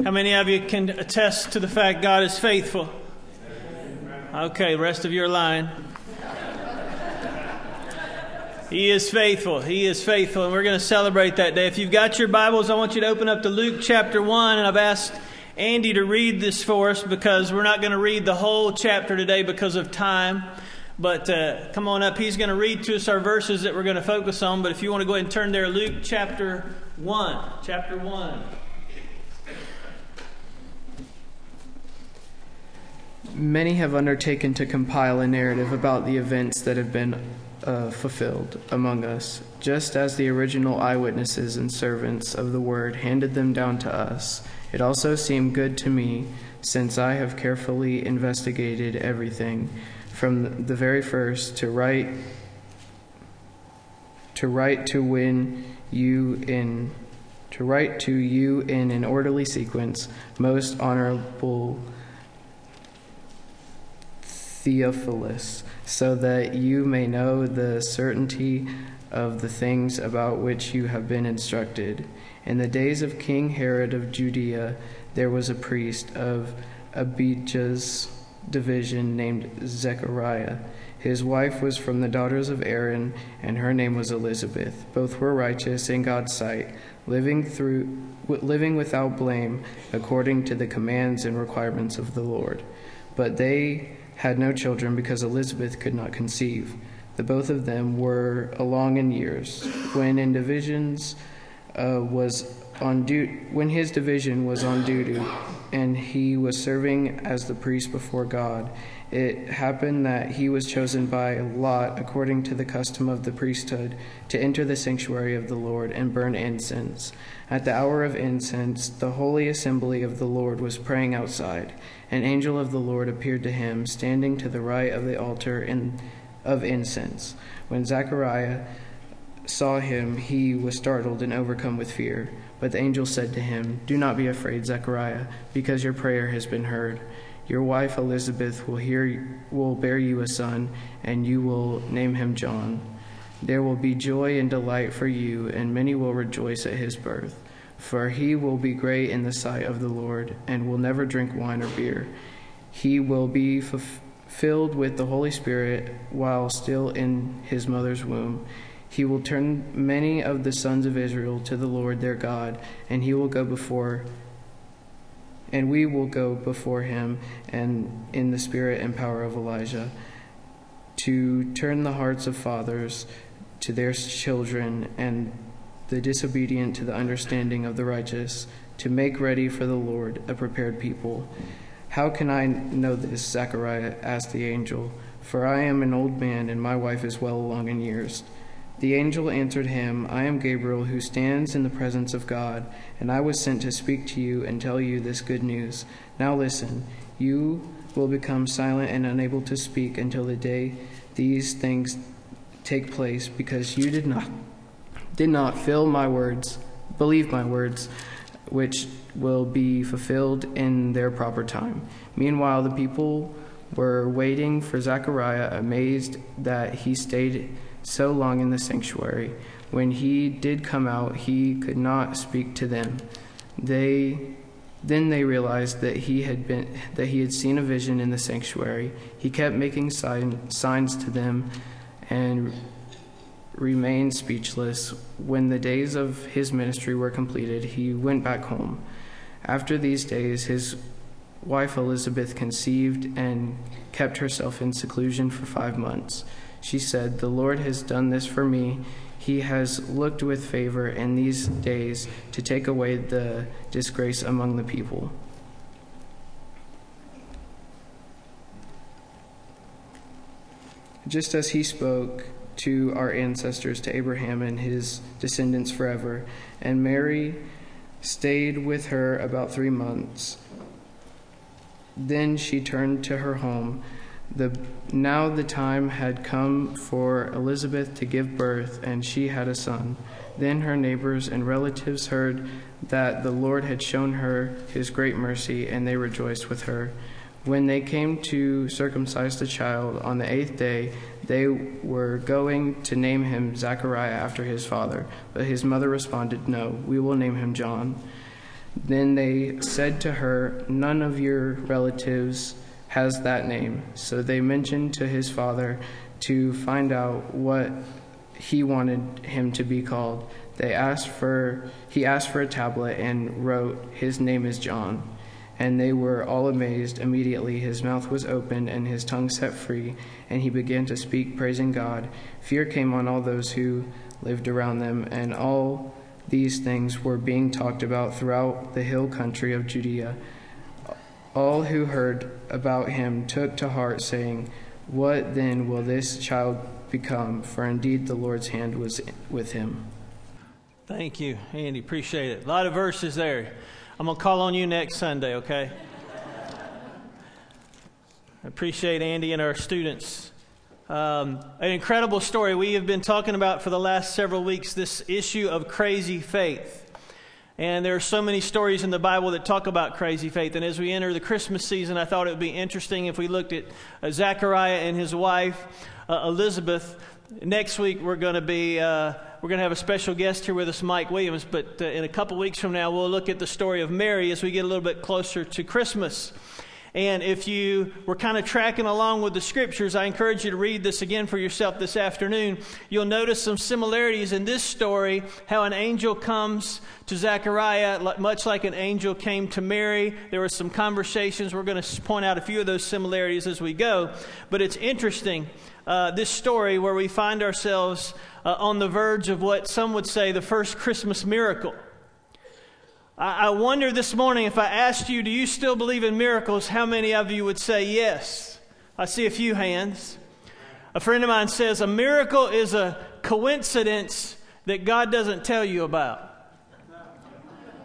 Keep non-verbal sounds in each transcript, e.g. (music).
How many of you can attest to the fact God is faithful? Okay, rest of your line. He is faithful. He is faithful. And we're going to celebrate that day. If you've got your Bibles, I want you to open up to Luke chapter 1. And I've asked Andy to read this for us because we're not going to read the whole chapter today because of time. But uh, come on up. He's going to read to us our verses that we're going to focus on. But if you want to go ahead and turn there, Luke chapter 1. Chapter 1. Many have undertaken to compile a narrative about the events that have been uh, fulfilled among us, just as the original eyewitnesses and servants of the word handed them down to us. It also seemed good to me, since I have carefully investigated everything from the very first to write to write to win you in to write to you in an orderly sequence, most honorable Theophilus, so that you may know the certainty of the things about which you have been instructed. In the days of King Herod of Judea, there was a priest of Abijah's division named Zechariah. His wife was from the daughters of Aaron, and her name was Elizabeth. Both were righteous in God's sight, living through living without blame according to the commands and requirements of the Lord. But they had no children because Elizabeth could not conceive. The both of them were along in years. When in divisions uh, was on duty, when his division was on duty, and he was serving as the priest before God, it happened that he was chosen by Lot, according to the custom of the priesthood, to enter the sanctuary of the Lord and burn incense. At the hour of incense, the holy assembly of the Lord was praying outside. An angel of the Lord appeared to him, standing to the right of the altar in, of incense. When Zechariah saw him, he was startled and overcome with fear. But the angel said to him, Do not be afraid, Zechariah, because your prayer has been heard. Your wife Elizabeth will hear will bear you a son, and you will name him John. There will be joy and delight for you, and many will rejoice at his birth. For he will be great in the sight of the Lord, and will never drink wine or beer. He will be filled with the Holy Spirit while still in his mother's womb. He will turn many of the sons of Israel to the Lord their God, and he will go before and we will go before him and in the spirit and power of Elijah to turn the hearts of fathers to their children and the disobedient to the understanding of the righteous, to make ready for the Lord a prepared people. How can I know this? Zechariah asked the angel. For I am an old man, and my wife is well along in years. The angel answered him, I am Gabriel, who stands in the presence of God, and I was sent to speak to you and tell you this good news. Now listen, you will become silent and unable to speak until the day these things take place, because you did not did not fill my words, believe my words, which will be fulfilled in their proper time. Meanwhile, the people were waiting for Zechariah, amazed that he stayed so long in the sanctuary. When he did come out, he could not speak to them. They then they realized that he had been that he had seen a vision in the sanctuary. He kept making sign, signs to them and remained speechless. When the days of his ministry were completed, he went back home. After these days, his wife Elizabeth conceived and kept herself in seclusion for five months. She said, The Lord has done this for me. He has looked with favor in these days to take away the disgrace among the people. Just as he spoke to our ancestors, to Abraham and his descendants forever, and Mary stayed with her about three months. Then she turned to her home the, now the time had come for Elizabeth to give birth, and she had a son. Then her neighbors and relatives heard that the Lord had shown her his great mercy, and they rejoiced with her. When they came to circumcise the child on the eighth day, they were going to name him Zachariah after his father. But his mother responded, No, we will name him John. Then they said to her, None of your relatives has that name. So they mentioned to his father to find out what he wanted him to be called. They asked for he asked for a tablet and wrote, His name is John. And they were all amazed. Immediately his mouth was opened and his tongue set free, and he began to speak, praising God. Fear came on all those who lived around them, and all these things were being talked about throughout the hill country of Judea. All who heard about him took to heart, saying, What then will this child become? For indeed the Lord's hand was with him. Thank you, Andy. Appreciate it. A lot of verses there. I'm going to call on you next Sunday, okay? I appreciate Andy and our students um, an incredible story we have been talking about for the last several weeks this issue of crazy faith. And there are so many stories in the Bible that talk about crazy faith. And as we enter the Christmas season, I thought it would be interesting if we looked at uh, Zechariah and his wife, uh, Elizabeth. Next week, we're going to be. Uh, we're going to have a special guest here with us, Mike Williams, but uh, in a couple weeks from now, we'll look at the story of Mary as we get a little bit closer to Christmas. And if you were kind of tracking along with the scriptures, I encourage you to read this again for yourself this afternoon. You'll notice some similarities in this story how an angel comes to Zechariah, much like an angel came to Mary. There were some conversations. We're going to point out a few of those similarities as we go. But it's interesting, uh, this story where we find ourselves uh, on the verge of what some would say the first Christmas miracle. I wonder this morning if I asked you, do you still believe in miracles? How many of you would say yes? I see a few hands. A friend of mine says a miracle is a coincidence that God doesn't tell you about.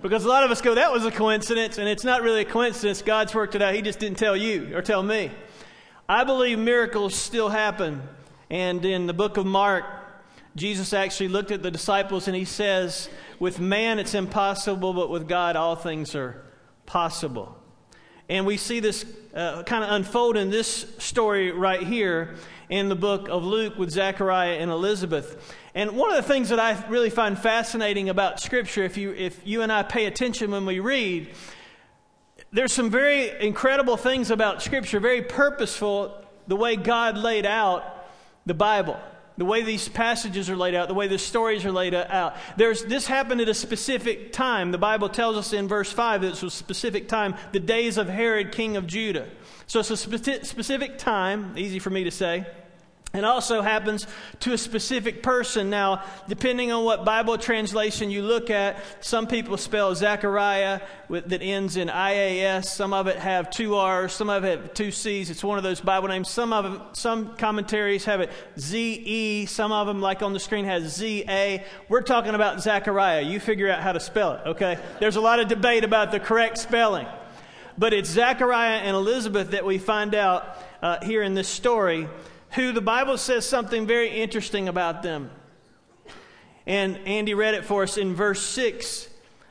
Because a lot of us go, that was a coincidence, and it's not really a coincidence. God's worked it out. He just didn't tell you or tell me. I believe miracles still happen. And in the book of Mark, Jesus actually looked at the disciples and he says, With man it's impossible, but with God all things are possible. And we see this uh, kind of unfold in this story right here in the book of Luke with Zechariah and Elizabeth. And one of the things that I really find fascinating about Scripture, if you, if you and I pay attention when we read, there's some very incredible things about Scripture, very purposeful, the way God laid out the Bible the way these passages are laid out, the way the stories are laid out. There's, this happened at a specific time. The Bible tells us in verse 5 that it was a specific time, the days of Herod, king of Judah. So it's a spe- specific time, easy for me to say. It also happens to a specific person. Now, depending on what Bible translation you look at, some people spell Zechariah with, that ends in IAS. Some of it have two R's. Some of it have two C's. It's one of those Bible names. Some of them, some commentaries have it Z-E. Some of them, like on the screen, has Z-A. We're talking about Zechariah. You figure out how to spell it, okay? There's a lot of debate about the correct spelling. But it's Zechariah and Elizabeth that we find out uh, here in this story who the Bible says something very interesting about them. And Andy read it for us in verse 6.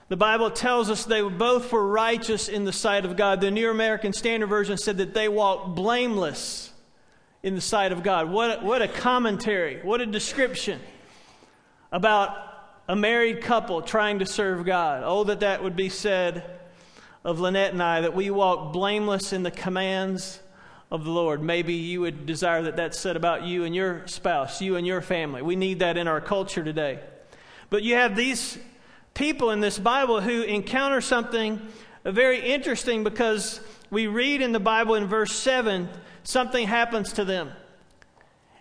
The Bible tells us they both were righteous in the sight of God. The New American Standard Version said that they walked blameless in the sight of God. What a, what a commentary, what a description about a married couple trying to serve God. Oh, that that would be said of Lynette and I, that we walk blameless in the commands of the Lord. Maybe you would desire that that's said about you and your spouse, you and your family. We need that in our culture today. But you have these people in this Bible who encounter something very interesting because we read in the Bible in verse 7 something happens to them.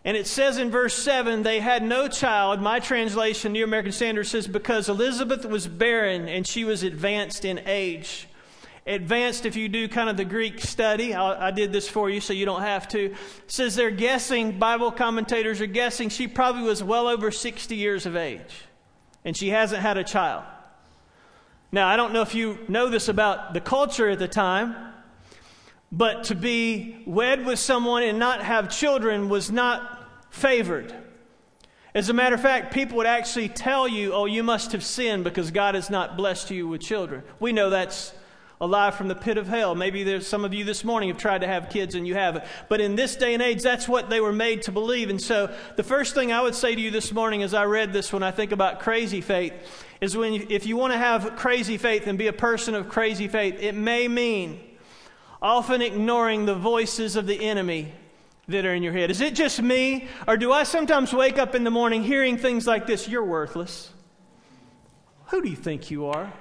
And it says in verse 7 they had no child. My translation, New American Standard, says because Elizabeth was barren and she was advanced in age advanced if you do kind of the Greek study. I, I, did this for you so you don't have to. Says they're guessing, Bible commentators are guessing she probably was well over 60 years of age and she hasn't had a child. Now, I don't know if you know this about the culture at the time, but to be wed with someone and not have children was not favored. As a matter of fact, people would actually tell you, oh, you must have sinned because God has not blessed you with children. We know that's alive from the pit of hell. Maybe there's some of you this morning have tried to have kids and you haven't. But in this day and age, that's what they were made to believe. And so the first thing I would say to you this morning as I read this when I think about crazy faith is when you, if you want to have crazy faith and be a person of crazy faith, it may mean often ignoring the voices of the enemy that are in your head. Is it just me? Or do I sometimes wake up in the morning hearing things like this? You're worthless. Who do you think you are?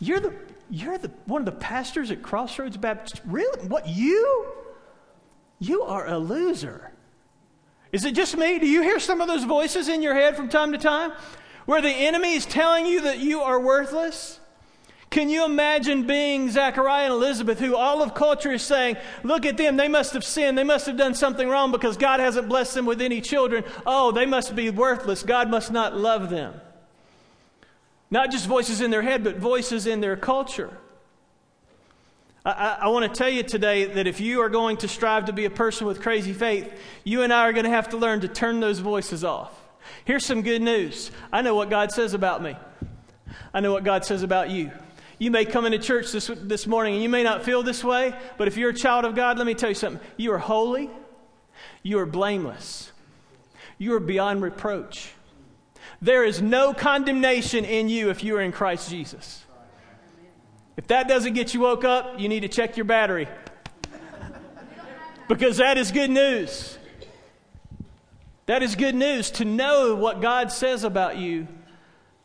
You're the you're the one of the pastors at Crossroads Baptist. Really? What you? You are a loser. Is it just me? Do you hear some of those voices in your head from time to time where the enemy is telling you that you are worthless? Can you imagine being Zachariah and Elizabeth, who all of culture is saying, Look at them, they must have sinned, they must have done something wrong because God hasn't blessed them with any children. Oh, they must be worthless. God must not love them. Not just voices in their head, but voices in their culture. I, I, want to tell you today that if you are going to strive to be a person with crazy faith, you and I are going to have to learn to turn those voices off. Here's some good news I know what God says about me, I know what God says about you. You may come into church this, this morning and you may not feel this way, but if you're a child of God, let me tell you something. You are holy, you are blameless, you are beyond reproach. There is no condemnation in you if you are in Christ Jesus. If that doesn't get you woke up, you need to check your battery. because that is good news. That is good news to know what God says about you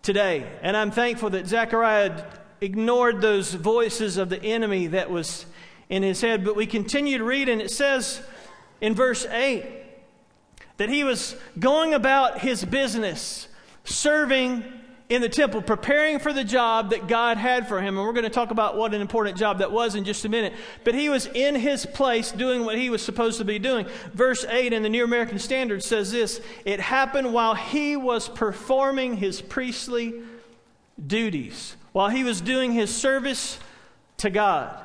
today. And I'm thankful that Zechariah ignored those voices of the enemy that was in his head. But we continue to read, and it says in verse 8 that he was going about his business serving in the temple, preparing for the job that God had for him. And we're going to talk about what an important job that was in just a minute. But he was in his place doing what he was supposed to be doing. Verse 8 in the New American Standard says this It happened while he was performing his priestly duties, while he was doing his service to God.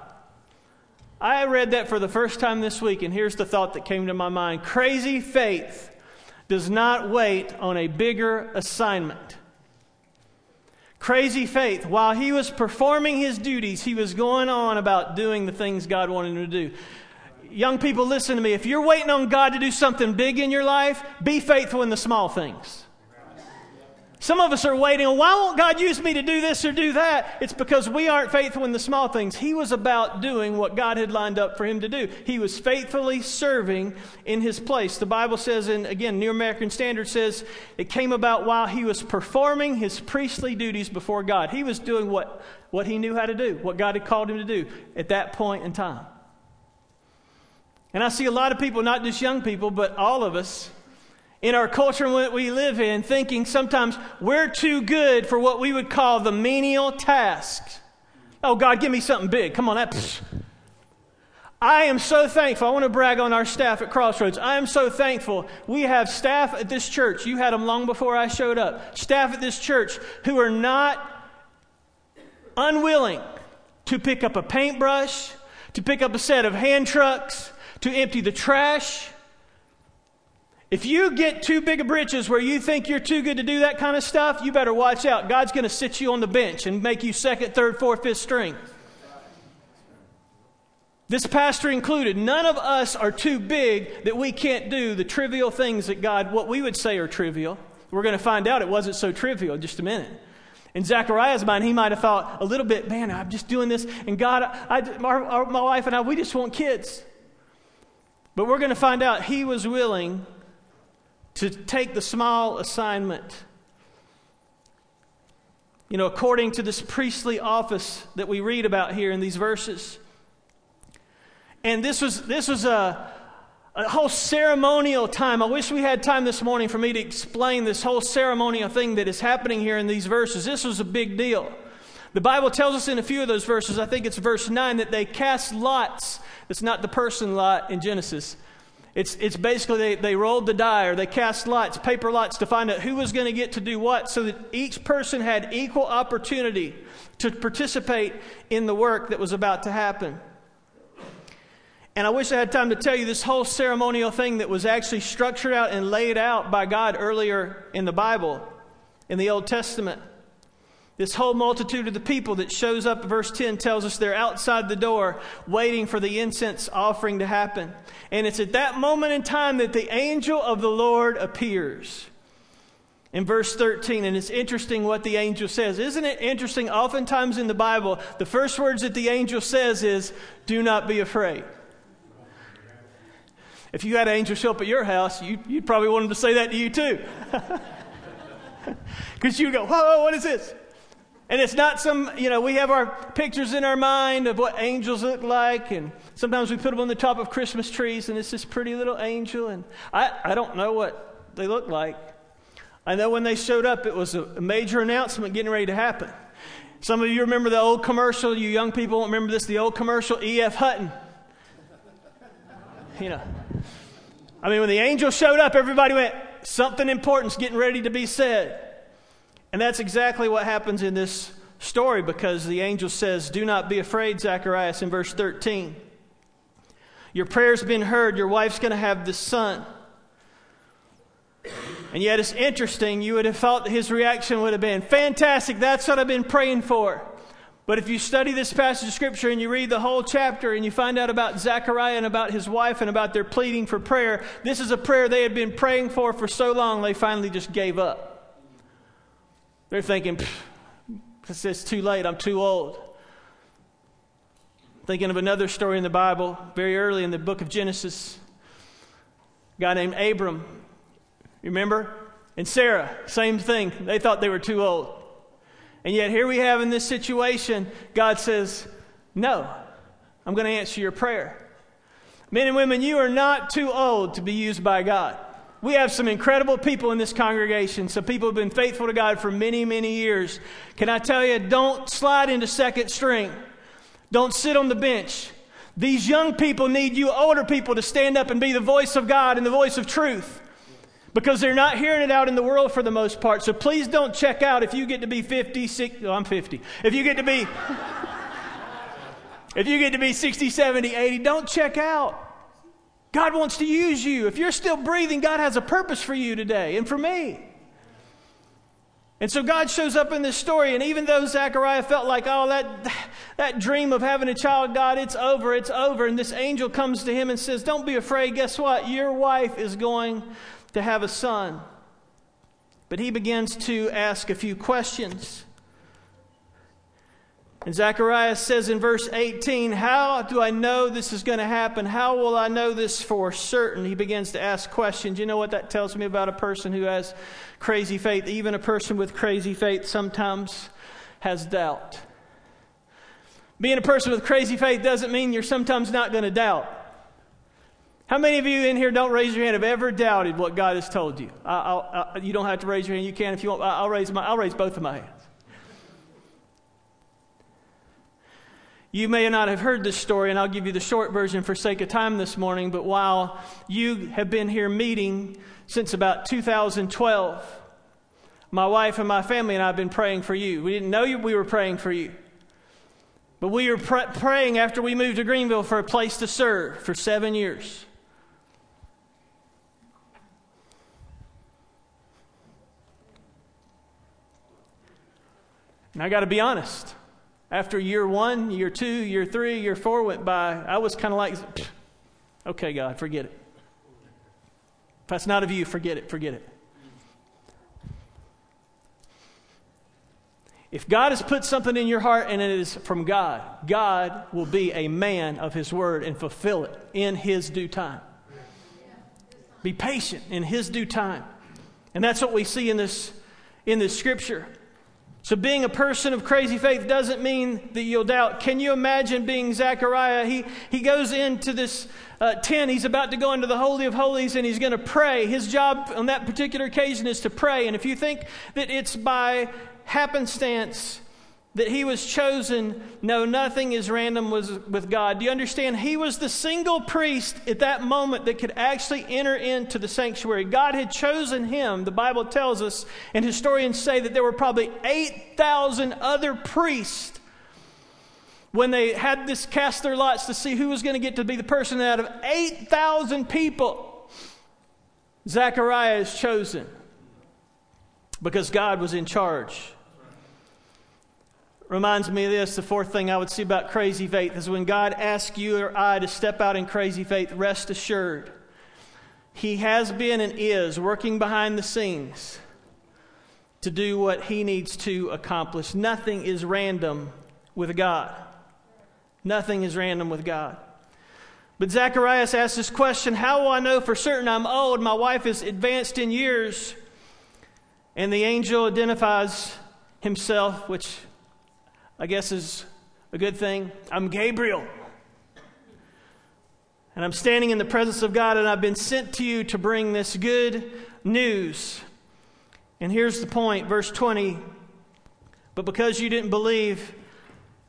I read that for the first time this week, and here's the thought that came to my mind crazy faith does not wait on a bigger assignment. Crazy faith. While he was performing his duties, he was going on about doing the things God wanted him to do. Young people, listen to me. If you're waiting on God to do something big in your life, be faithful in the small things. Some of us are waiting, why won't God use me to do this or do that? It's because we aren't faithful in the small things. He was about doing what God had lined up for him to do. He was faithfully serving in his place. The Bible says, and again, New American Standard says, it came about while he was performing his priestly duties before God. He was doing what, what he knew how to do, what God had called him to do at that point in time. And I see a lot of people, not just young people, but all of us, in our culture that we live in, thinking sometimes we're too good for what we would call the menial tasks. Oh, God, give me something big. Come on, that. I am so thankful. I want to brag on our staff at Crossroads. I am so thankful. We have staff at this church. You had them long before I showed up. Staff at this church who are not unwilling to pick up a paintbrush, to pick up a set of hand trucks, to empty the trash if you get too big of britches where you think you're too good to do that kind of stuff, you better watch out. God's going to sit you on the bench and make you second, third, fourth, fifth string. This pastor included, none of us are too big that we can't do the trivial things that God, what we would say are trivial. We're going to find out it wasn't so trivial in just a minute. In Zechariah's mind, he might have thought a little bit, man, I'm just doing this, and God, I, our, my wife and I, we just want kids. But we're going to find out he was willing to take the small assignment. You know, according to this priestly office that we read about here in these verses. And this was, this was a, a whole ceremonial time. I wish we had time this morning for me to explain this whole ceremonial thing that is happening here in these verses. This was a big deal. The Bible tells us in a few of those verses, I think it's verse 9, that they cast lots. It's not the person lot in Genesis. It's, it's basically they, they rolled the die or they cast lots, paper lots, to find out who was going to get to do what so that each person had equal opportunity to participate in the work that was about to happen. And I wish I had time to tell you this whole ceremonial thing that was actually structured out and laid out by God earlier in the Bible, in the Old Testament. This whole multitude of the people that shows up, verse 10 tells us they're outside the door waiting for the incense offering to happen. And it's at that moment in time that the angel of the Lord appears. In verse 13, and it's interesting what the angel says. Isn't it interesting? Oftentimes in the Bible, the first words that the angel says is, Do not be afraid. If you had an angel show up at your house, you, would probably want him to say that to you too. (laughs) Because you'd go, Whoa, what is this? And it's not some, you know, we have our pictures in our mind of what angels look like, and sometimes we put them on the top of Christmas trees, and it's this pretty little angel, and I, I don't know what they look like. I know when they showed up, it was a major announcement getting ready to happen. Some of you remember the old commercial, you young people won't remember this, the old commercial, E.F. Hutton. You know, I mean, when the angel showed up, everybody went, something important's getting ready to be said. And that's exactly what happens in this story because the angel says, Do not be afraid, Zacharias, in verse 13. Your prayer's been heard. Your wife's going to have this son. And yet it's interesting. You would have thought that his reaction would have been, Fantastic, that's what I've been praying for. But if you study this passage of Scripture and you read the whole chapter and you find out about Zechariah and about his wife and about their pleading for prayer, this is a prayer they had been praying for for so long they finally just gave up. They're thinking, it's too late, I'm too old. Thinking of another story in the Bible, very early in the book of Genesis, a guy named Abram. Remember? And Sarah, same thing. They thought they were too old. And yet, here we have in this situation, God says, No, I'm going to answer your prayer. Men and women, you are not too old to be used by God. We have some incredible people in this congregation. Some people have been faithful to God for many, many years. Can I tell you, don't slide into second string. Don't sit on the bench. These young people need you older people to stand up and be the voice of God and the voice of truth because they're not hearing it out in the world for the most part. So please don't check out if you get to be 50, 60, oh, I'm 50. If you get to be (laughs) if you get to be 60, 70, 80, don't check out. God wants to use you. If you're still breathing, God has a purpose for you today and for me. And so God shows up in this story, and even though Zechariah felt like, oh, that, that dream of having a child, God, it's over, it's over. And this angel comes to him and says, Don't be afraid. Guess what? Your wife is going to have a son. But he begins to ask a few questions. And Zacharias says in verse 18, How do I know this is going to happen? How will I know this for certain? He begins to ask questions. You know what that tells me about a person who has crazy faith? Even a person with crazy faith sometimes has doubt. Being a person with crazy faith doesn't mean you're sometimes not going to doubt. How many of you in here don't raise your hand have ever doubted what God has told you? I, I, you don't have to raise your hand. You can if you want. I'll raise my. I'll raise both of my hands. You may not have heard this story, and I'll give you the short version for sake of time this morning. But while you have been here meeting since about 2012, my wife and my family and I have been praying for you. We didn't know you, we were praying for you. But we were pr- praying after we moved to Greenville for a place to serve for seven years. And I got to be honest. After year one, year two, year three, year four went by, I was kind of like, okay, God, forget it. If that's not of you, forget it, forget it. If God has put something in your heart and it is from God, God will be a man of his word and fulfill it in his due time. Be patient in his due time. And that's what we see in this, in this scripture. So, being a person of crazy faith doesn't mean that you'll doubt. Can you imagine being Zechariah? He, he goes into this uh, tent. He's about to go into the Holy of Holies and he's going to pray. His job on that particular occasion is to pray. And if you think that it's by happenstance that he was chosen. No, nothing is random with God. Do you understand? He was the single priest at that moment that could actually enter into the sanctuary. God had chosen him. The Bible tells us, and historians say that there were probably 8,000 other priests when they had this cast their lots to see who was going to get to be the person out of 8,000 people. Zechariah is chosen because God was in charge. Reminds me of this. The fourth thing I would see about crazy faith is when God asks you or I to step out in crazy faith, rest assured, He has been and is working behind the scenes to do what He needs to accomplish. Nothing is random with God. Nothing is random with God. But Zacharias asks this question How will I know for certain I'm old? My wife is advanced in years. And the angel identifies himself, which I guess is a good thing. I'm Gabriel. And I'm standing in the presence of God, and I've been sent to you to bring this good news. And here's the point, verse 20. But because you didn't believe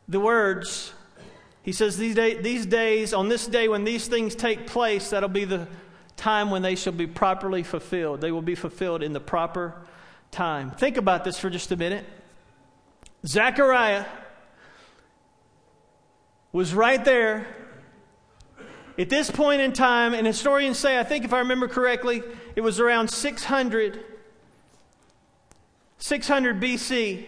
the words, he says, these, day, these days, on this day when these things take place, that'll be the time when they shall be properly fulfilled. They will be fulfilled in the proper time. Think about this for just a minute. Zechariah was right there at this point in time, and historians say, I think if I remember correctly, it was around 600, 600 BC.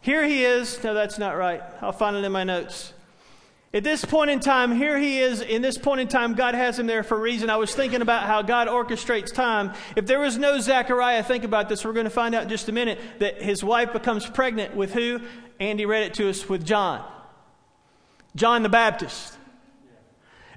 Here he is. No, that's not right. I'll find it in my notes. At this point in time, here he is. In this point in time, God has him there for a reason. I was thinking about how God orchestrates time. If there was no Zechariah, think about this. We're going to find out in just a minute that his wife becomes pregnant with who? Andy read it to us with John. John the Baptist.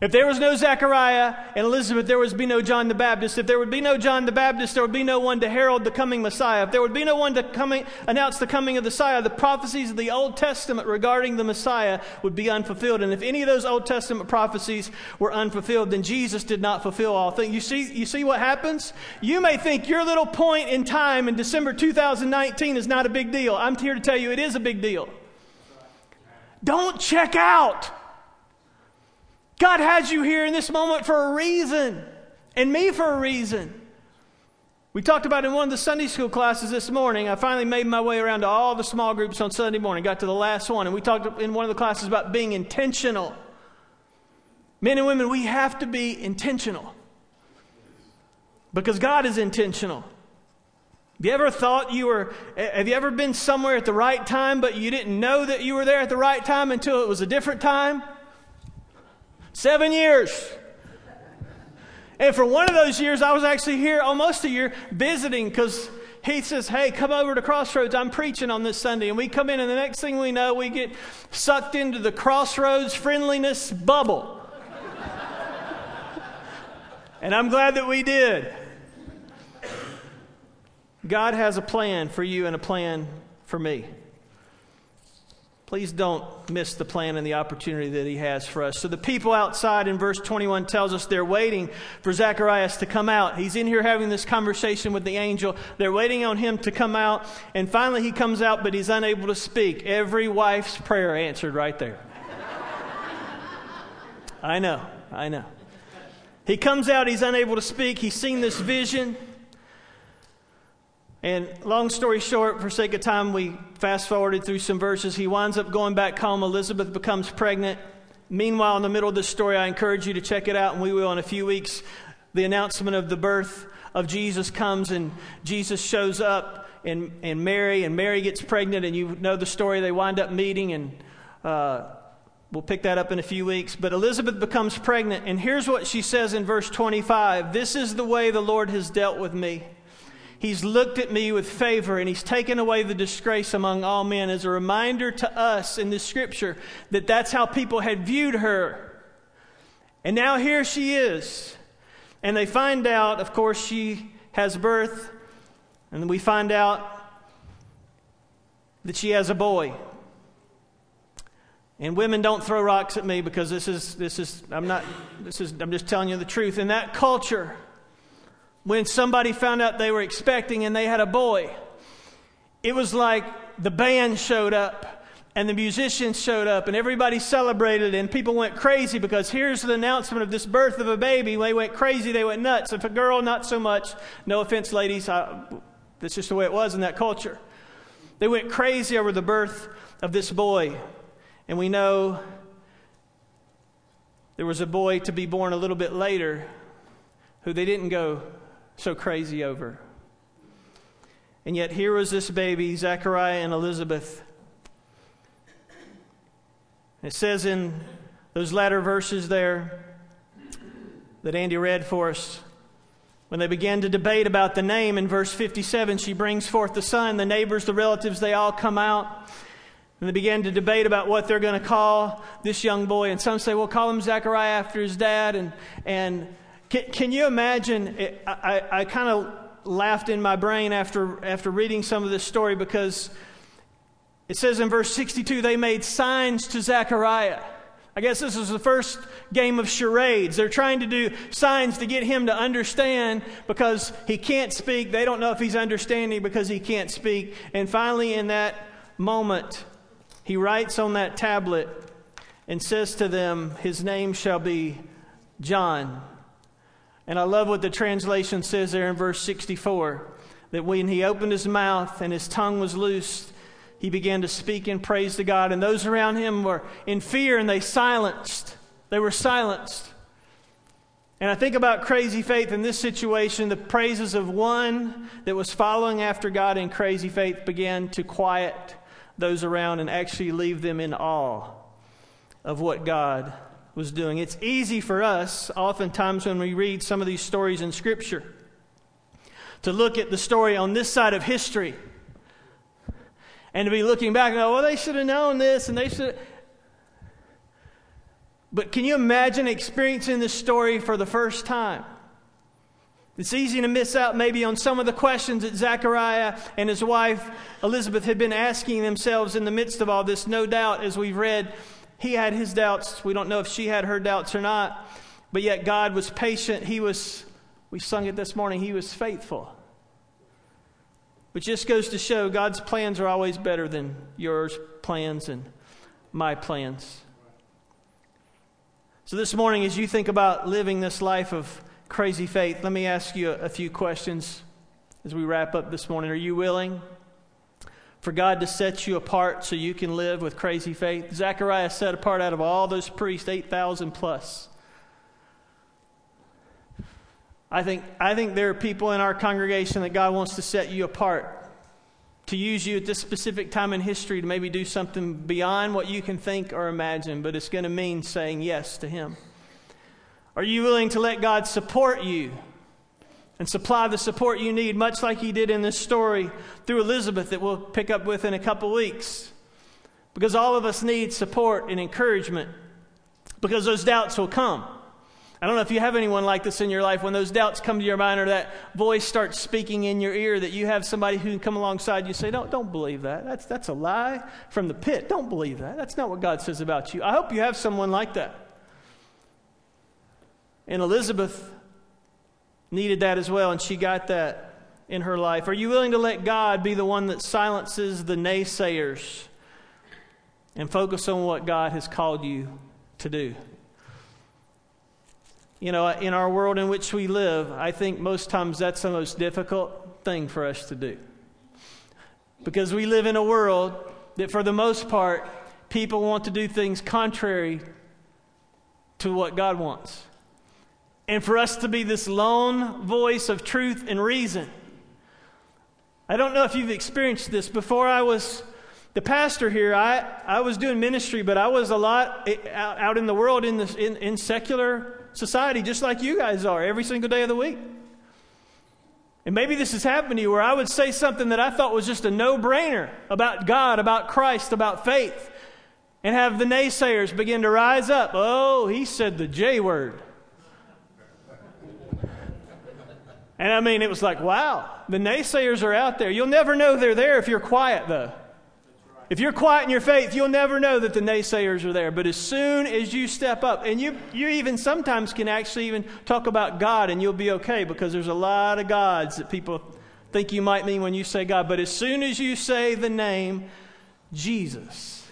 If there was no Zechariah and Elizabeth, there would be no John the Baptist. If there would be no John the Baptist, there would be no one to herald the coming Messiah. If there would be no one to coming, announce the coming of the Messiah, the prophecies of the Old Testament regarding the Messiah would be unfulfilled. And if any of those Old Testament prophecies were unfulfilled, then Jesus did not fulfill all things. You see, you see what happens? You may think your little point in time in December 2019 is not a big deal. I'm here to tell you it is a big deal. Don't check out. God has you here in this moment for a reason, and me for a reason. We talked about in one of the Sunday school classes this morning. I finally made my way around to all the small groups on Sunday morning, got to the last one, and we talked in one of the classes about being intentional. Men and women, we have to be intentional because God is intentional. Have you ever thought you were, have you ever been somewhere at the right time, but you didn't know that you were there at the right time until it was a different time? Seven years. And for one of those years, I was actually here almost a year visiting because he says, Hey, come over to Crossroads. I'm preaching on this Sunday. And we come in, and the next thing we know, we get sucked into the Crossroads friendliness bubble. (laughs) and I'm glad that we did. God has a plan for you and a plan for me. Please don't miss the plan and the opportunity that he has for us. So the people outside in verse 21 tells us they're waiting for Zacharias to come out. He's in here having this conversation with the angel. They're waiting on him to come out. And finally he comes out, but he's unable to speak. Every wife's prayer answered right there. I know, I know. He comes out, he's unable to speak. He's seen this vision. And long story short, for sake of time, we fast forwarded through some verses. He winds up going back home. Elizabeth becomes pregnant. Meanwhile, in the middle of this story, I encourage you to check it out, and we will in a few weeks. The announcement of the birth of Jesus comes, and Jesus shows up, and, and Mary, and Mary gets pregnant, and you know the story. They wind up meeting, and uh, we'll pick that up in a few weeks. But Elizabeth becomes pregnant, and here's what she says in verse 25 This is the way the Lord has dealt with me. He's looked at me with favor and he's taken away the disgrace among all men as a reminder to us in the scripture that that's how people had viewed her. And now here she is. And they find out, of course, she has birth. And we find out that she has a boy. And women don't throw rocks at me because this is this is I'm not this is I'm just telling you the truth. In that culture, when somebody found out they were expecting and they had a boy. It was like the band showed up and the musicians showed up and everybody celebrated and people went crazy because here's the announcement of this birth of a baby. They went crazy, they went nuts. If a girl, not so much. No offense, ladies, I, that's just the way it was in that culture. They went crazy over the birth of this boy. And we know there was a boy to be born a little bit later who they didn't go so crazy over. And yet here was this baby, Zechariah and Elizabeth. It says in those latter verses there that Andy read for us when they began to debate about the name in verse 57, she brings forth the son. The neighbors, the relatives, they all come out. And they began to debate about what they're going to call this young boy. And some say, well, call him Zechariah after his dad. And, and can, can you imagine? I, I kind of laughed in my brain after, after reading some of this story because it says in verse 62 they made signs to Zechariah. I guess this is the first game of charades. They're trying to do signs to get him to understand because he can't speak. They don't know if he's understanding because he can't speak. And finally, in that moment, he writes on that tablet and says to them, His name shall be John. And I love what the translation says there in verse 64 that when he opened his mouth and his tongue was loosed, he began to speak in praise to God, and those around him were in fear and they silenced. They were silenced. And I think about crazy faith in this situation. The praises of one that was following after God in crazy faith began to quiet those around and actually leave them in awe of what God was doing. It's easy for us, oftentimes, when we read some of these stories in Scripture, to look at the story on this side of history and to be looking back and go, well, they should have known this and they should. But can you imagine experiencing this story for the first time? It's easy to miss out maybe on some of the questions that Zechariah and his wife Elizabeth had been asking themselves in the midst of all this. No doubt, as we've read, he had his doubts. We don't know if she had her doubts or not. But yet God was patient. He was, we sung it this morning, he was faithful. Which just goes to show God's plans are always better than yours plans and my plans. So, this morning, as you think about living this life of crazy faith, let me ask you a, few questions as we wrap up this morning. Are you willing for God to set you apart so you can live with crazy faith? Zechariah set apart out of all those priests, 8,000 plus. I think, I think there are people in our congregation that God wants to set you apart, to use you at this specific time in history to maybe do something beyond what you can think or imagine, but it's going to mean saying yes to Him. Are you willing to let God support you and supply the support you need, much like He did in this story through Elizabeth that we'll pick up with in a couple weeks? Because all of us need support and encouragement, because those doubts will come. I don't know if you have anyone like this in your life when those doubts come to your mind or that voice starts speaking in your ear that you have somebody who can come alongside you and say, Don't, don't believe that. That's, that's a lie from the pit. Don't believe that. That's not what God says about you. I hope you have someone like that. And Elizabeth needed that as well, and she got that in her life. Are you willing to let God be the one that silences the naysayers and focus on what God has called you to do? You know, in our world in which we live, I think most times that's the most difficult thing for us to do. Because we live in a world that, for the most part, people want to do things contrary to what God wants. And for us to be this lone voice of truth and reason. I don't know if you've experienced this. Before I was the pastor here, I, I was doing ministry, but I was a lot out in the world in, the, in, in secular society just like you guys are every single day of the week. And maybe this has happened to you where I would say something that I thought was just a no brainer about God, about Christ, about faith, and have the naysayers begin to rise up. Oh, he said the J word. And I mean, it was like, wow, the naysayers are out there. You'll never know they're there if you're quiet, though. If you're quiet in your faith, you'll never know that the naysayers are there. But as soon as you step up, and you, you even sometimes can actually even talk about God and you'll be okay because there's a lot of gods that people think you might mean when you say God. But as soon as you say the name Jesus,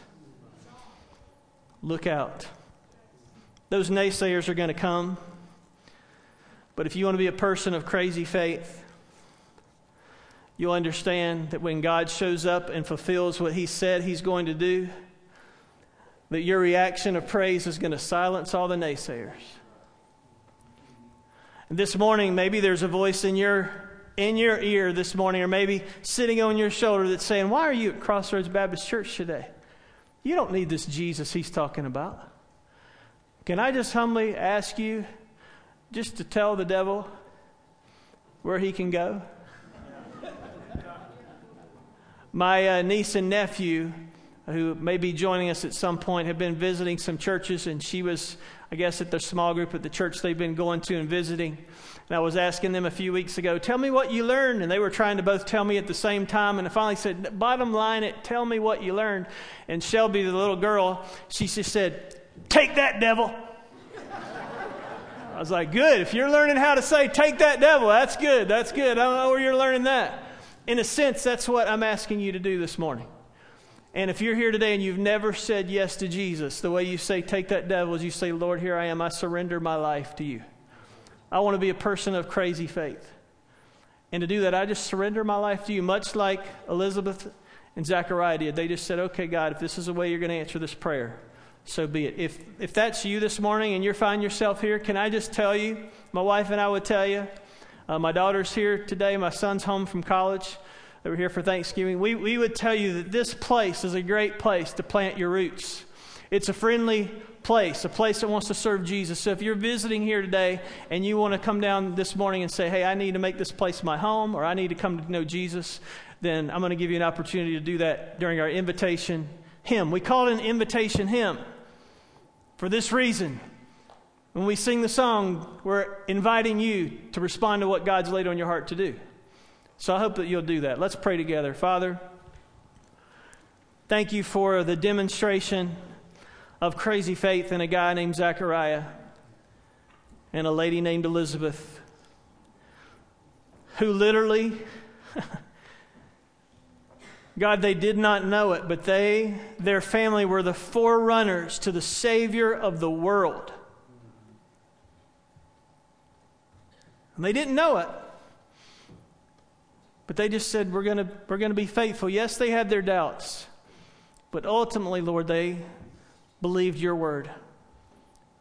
look out. Those naysayers are going to come. But if you want to be a person of crazy faith, you'll understand that when God shows up and fulfills what He said He's going to do, that your reaction of praise is going to silence all the naysayers. And this morning, maybe there's a voice in your in your ear this morning, or maybe sitting on your shoulder that's saying, Why are you at Crossroads Baptist Church today? You don't need this Jesus he's talking about. Can I just humbly ask you just to tell the devil where he can go? My uh, niece and nephew, who may be joining us at some point, have been visiting some churches, and she was, I guess, at their small group at the church they've been going to and visiting. And I was asking them a few weeks ago, tell me what you learned. And they were trying to both tell me at the same time. And I finally said, bottom line it, tell me what you learned. And Shelby, the little girl, she just said, take that devil. I was like, good. If you're learning how to say, take that devil, that's good. That's good. I don't know where you're learning that. In a sense, that's what I'm asking you to do this morning. And if you're here today and you've never said yes to Jesus, the way you say, take that devil, is you say, Lord, here I am. I surrender my life to you. I want to be a person of crazy faith. And to do that, I just surrender my life to you, much like Elizabeth and Zechariah did. They just said, okay, God, if this is the way you're going to answer this prayer, so be it. If, if that's you this morning and you find yourself here, can I just tell you, my wife and I would tell you, uh, my daughter's here today, my son's home from college. They were here for Thanksgiving. We, we would tell you that this place is a great place to plant your roots. It's a friendly place, a place that wants to serve Jesus. So if you're visiting here today and you want to come down this morning and say, hey, I need to make this place my home or I need to come to know Jesus, then I'm going to give you an opportunity to do that during our invitation hymn. We call it an invitation hymn for this reason. When we sing the song, we're inviting you to respond to what God's laid on your heart to do. So I hope that you'll do that. Let's pray together. Father, thank you for the demonstration of crazy faith in a guy named Zechariah and a lady named Elizabeth who literally, (laughs) God, they did not know it, but they, their family, were the forerunners to the Savior of the world. And they didn't know it. But they just said, We're going we're going to be faithful. Yes, they had their doubts. But ultimately, Lord, they believed your word.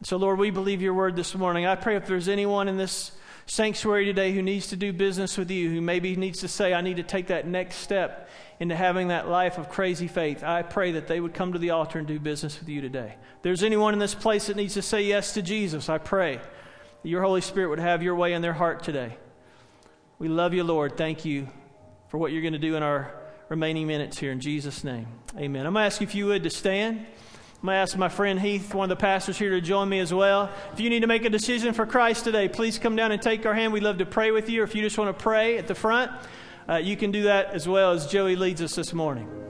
So, Lord, we believe your word this morning. I pray if there's anyone in this sanctuary today who needs to do business with you, who maybe needs to say, I need to take that next step into having that life of crazy faith, I pray that they would come to the altar and do business with you today. If there's anyone in this place that needs to say yes to Jesus, I pray that your Holy Spirit would have your way in their heart today. We love you, Lord. Thank you for what you're going to do in our remaining minutes here. In Jesus' name, amen. I'm going to ask you if you would to stand. I'm going to ask my friend Heath, one of the pastors here, to join me as well. If you need to make a decision for Christ today, please come down and take our hand. We'd love to pray with you. Or if you just want to pray at the front, uh, you can do that as well as Joey leads us this morning.